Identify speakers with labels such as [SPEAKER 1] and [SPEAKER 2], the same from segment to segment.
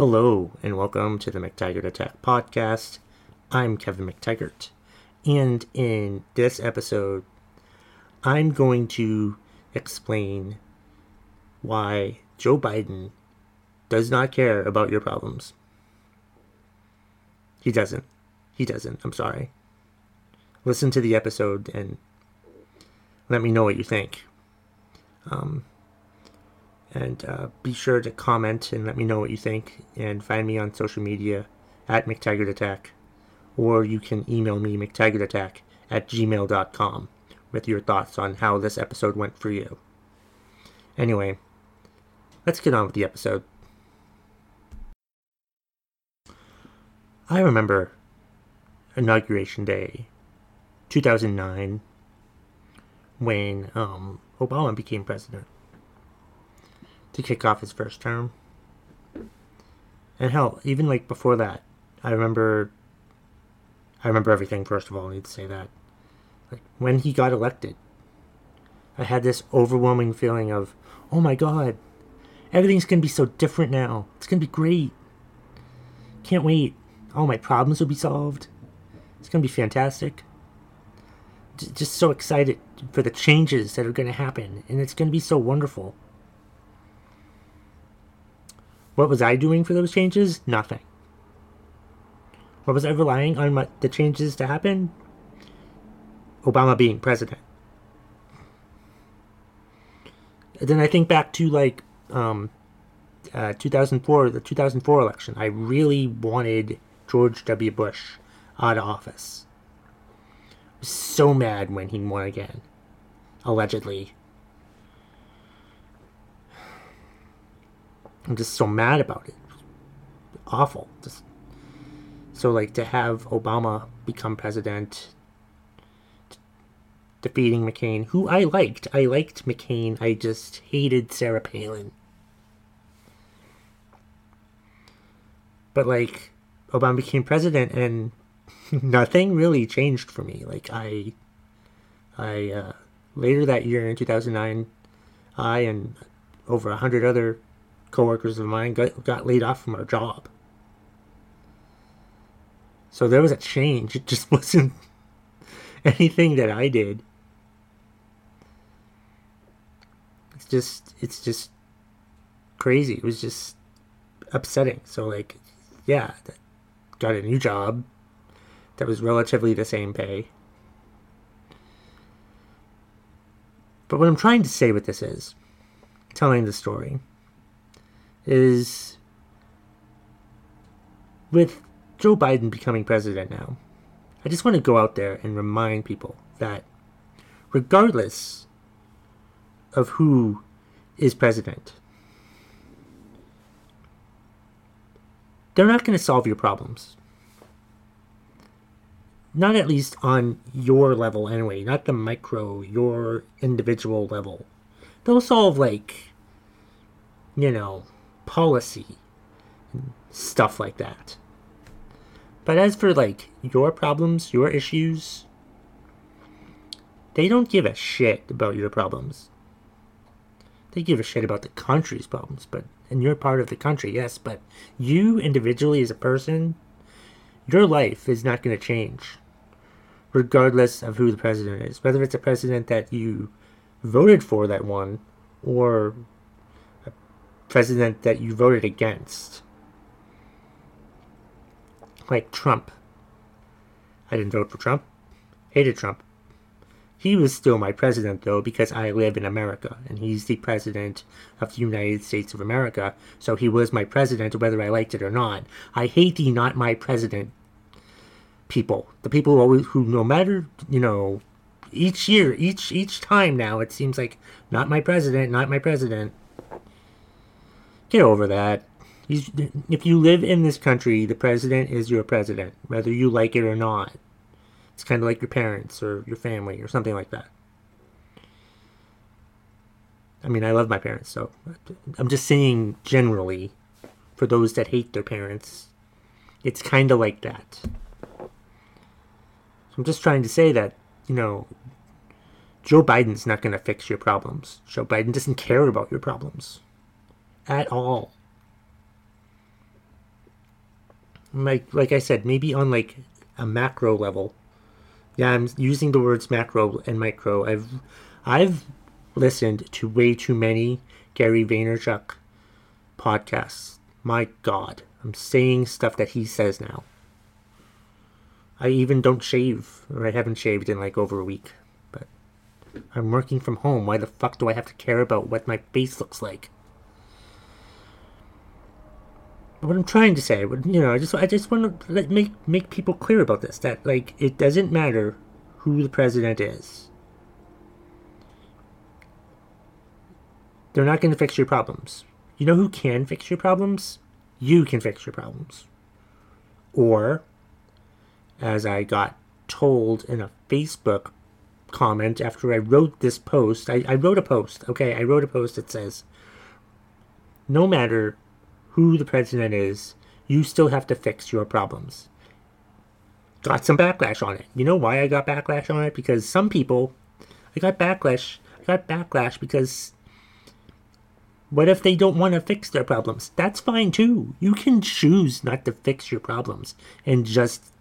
[SPEAKER 1] Hello, and welcome to the McTaggart Attack podcast. I'm Kevin McTaggart, and in this episode, I'm going to explain why Joe Biden does not care about your problems. He doesn't. He doesn't. I'm sorry. Listen to the episode and let me know what you think. Um, and uh, be sure to comment and let me know what you think. And find me on social media at McTaggartAttack. Or you can email me, McTaggartAttack at gmail.com with your thoughts on how this episode went for you. Anyway, let's get on with the episode. I remember Inauguration Day 2009 when um, Obama became president to kick off his first term. And hell, even like before that, I remember. I remember everything. First of all, I need to say that. Like when he got elected, I had this overwhelming feeling of, oh my god, everything's gonna be so different now. It's gonna be great. Can't wait. All my problems will be solved. It's gonna be fantastic. Just so excited for the changes that are gonna happen, and it's gonna be so wonderful. What was I doing for those changes? Nothing. What was I relying on my, the changes to happen? Obama being president. And then I think back to like um, uh, 2004, the 2004 election. I really wanted George W. Bush out of office. I was so mad when he won again, allegedly. I'm just so mad about it. Awful. Just so like to have Obama become president, defeating McCain, who I liked. I liked McCain. I just hated Sarah Palin. But like Obama became president and nothing really changed for me. Like I I uh, later that year in 2009 I and over a hundred other coworkers of mine got, got laid off from our job. So there was a change. It just wasn't anything that I did. It's just it's just crazy. It was just upsetting. So like yeah, got a new job that was relatively the same pay. But what I'm trying to say with this is telling the story is with Joe Biden becoming president now, I just want to go out there and remind people that regardless of who is president, they're not going to solve your problems. Not at least on your level, anyway. Not the micro, your individual level. They'll solve, like, you know, policy and stuff like that. But as for like your problems, your issues, they don't give a shit about your problems. They give a shit about the country's problems, but and you're part of the country, yes, but you individually as a person, your life is not going to change regardless of who the president is. Whether it's a president that you voted for that won or president that you voted against. Like Trump. I didn't vote for Trump. Hated Trump. He was still my president, though, because I live in America, and he's the president of the United States of America, so he was my president whether I liked it or not. I hate the not my president people. The people who, always, who no matter, you know, each year, each each time now, it seems like, not my president, not my president. Get over that. He's, if you live in this country, the president is your president, whether you like it or not. It's kind of like your parents or your family or something like that. I mean, I love my parents, so I'm just saying generally, for those that hate their parents, it's kind of like that. So I'm just trying to say that, you know, Joe Biden's not going to fix your problems. Joe Biden doesn't care about your problems at all. like like I said, maybe on like a macro level. Yeah, I'm using the words macro and micro. I've I've listened to way too many Gary Vaynerchuk podcasts. My God, I'm saying stuff that he says now. I even don't shave, or I haven't shaved in like over a week. But I'm working from home. Why the fuck do I have to care about what my face looks like? What I'm trying to say, you know, I just I just want to let, make make people clear about this that like it doesn't matter who the president is. They're not going to fix your problems. You know who can fix your problems? You can fix your problems. Or as I got told in a Facebook comment after I wrote this post, I, I wrote a post, okay, I wrote a post that says no matter who the president is, you still have to fix your problems. Got some backlash on it. You know why I got backlash on it? Because some people, I got backlash. I got backlash because what if they don't want to fix their problems? That's fine too. You can choose not to fix your problems and just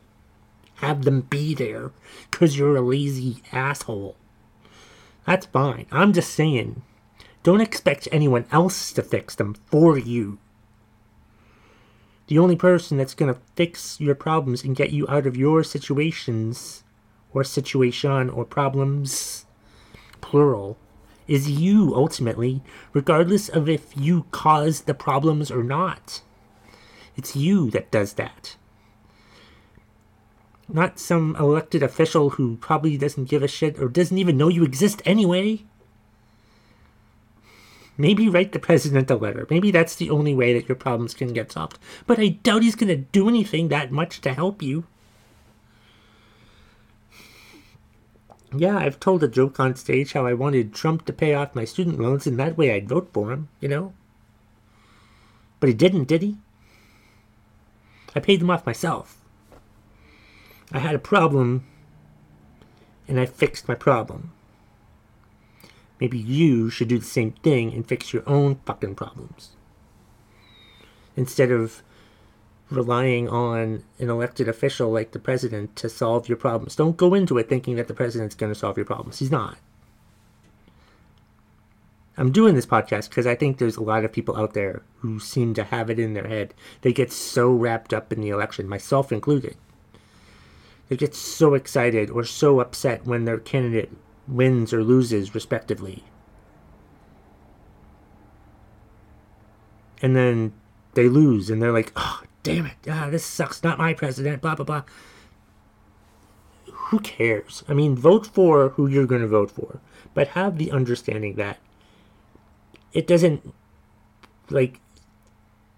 [SPEAKER 1] have them be there because you're a lazy asshole. That's fine. I'm just saying, don't expect anyone else to fix them for you. The only person that's going to fix your problems and get you out of your situations or situation or problems, plural, is you ultimately, regardless of if you caused the problems or not. It's you that does that. Not some elected official who probably doesn't give a shit or doesn't even know you exist anyway. Maybe write the president a letter. Maybe that's the only way that your problems can get solved. But I doubt he's going to do anything that much to help you. Yeah, I've told a joke on stage how I wanted Trump to pay off my student loans and that way I'd vote for him, you know? But he didn't, did he? I paid them off myself. I had a problem and I fixed my problem. Maybe you should do the same thing and fix your own fucking problems. Instead of relying on an elected official like the president to solve your problems. Don't go into it thinking that the president's going to solve your problems. He's not. I'm doing this podcast because I think there's a lot of people out there who seem to have it in their head. They get so wrapped up in the election, myself included. They get so excited or so upset when their candidate wins or loses, respectively. And then they lose, and they're like, oh, damn it, ah, this sucks, not my president, blah, blah, blah. Who cares? I mean, vote for who you're going to vote for, but have the understanding that it doesn't, like,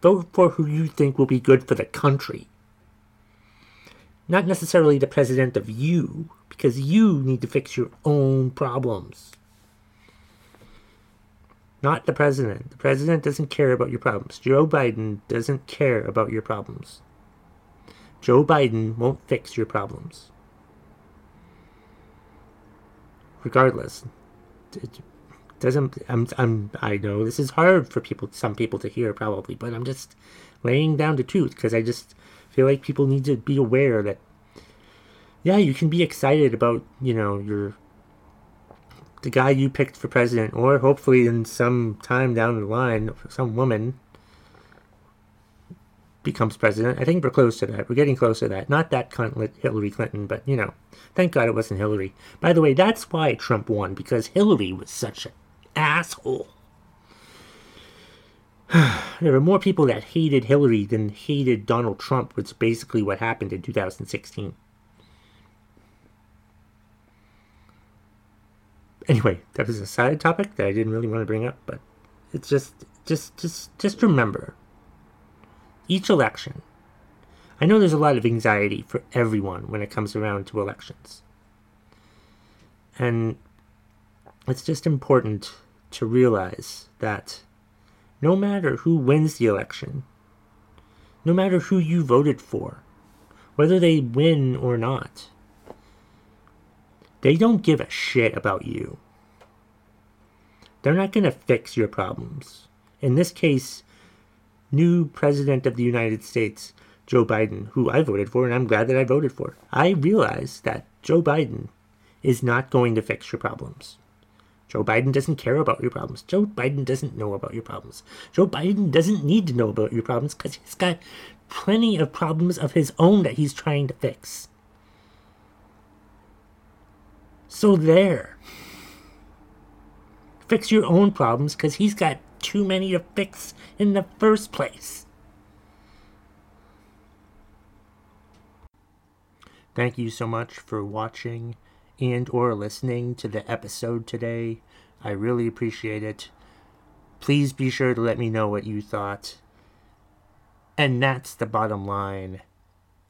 [SPEAKER 1] vote for who you think will be good for the country. Not necessarily the president of you, because you need to fix your own problems. Not the president. The president doesn't care about your problems. Joe Biden doesn't care about your problems. Joe Biden won't fix your problems. Regardless, it doesn't. I'm. I'm. I know this is hard for people. Some people to hear probably, but I'm just laying down the truth because I just feel like people need to be aware that yeah, you can be excited about, you know, your the guy you picked for president, or hopefully in some time down the line, some woman becomes president. I think we're close to that. We're getting close to that. Not that cunt Hillary Clinton, but you know, thank God it wasn't Hillary. By the way, that's why Trump won because Hillary was such an asshole. there were more people that hated Hillary than hated Donald Trump, which is basically what happened in 2016. Anyway, that was a side topic that I didn't really want to bring up, but it's just just just just remember each election. I know there's a lot of anxiety for everyone when it comes around to elections. And it's just important to realize that no matter who wins the election, no matter who you voted for, whether they win or not, they don't give a shit about you. They're not going to fix your problems. In this case, new President of the United States, Joe Biden, who I voted for, and I'm glad that I voted for. I realize that Joe Biden is not going to fix your problems. Joe Biden doesn't care about your problems. Joe Biden doesn't know about your problems. Joe Biden doesn't need to know about your problems because he's got plenty of problems of his own that he's trying to fix. So there. Fix your own problems because he's got too many to fix in the first place. Thank you so much for watching and or listening to the episode today. I really appreciate it. Please be sure to let me know what you thought. And that's the bottom line.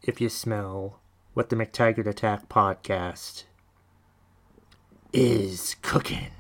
[SPEAKER 1] If you smell what the McTaggart Attack podcast is cooking.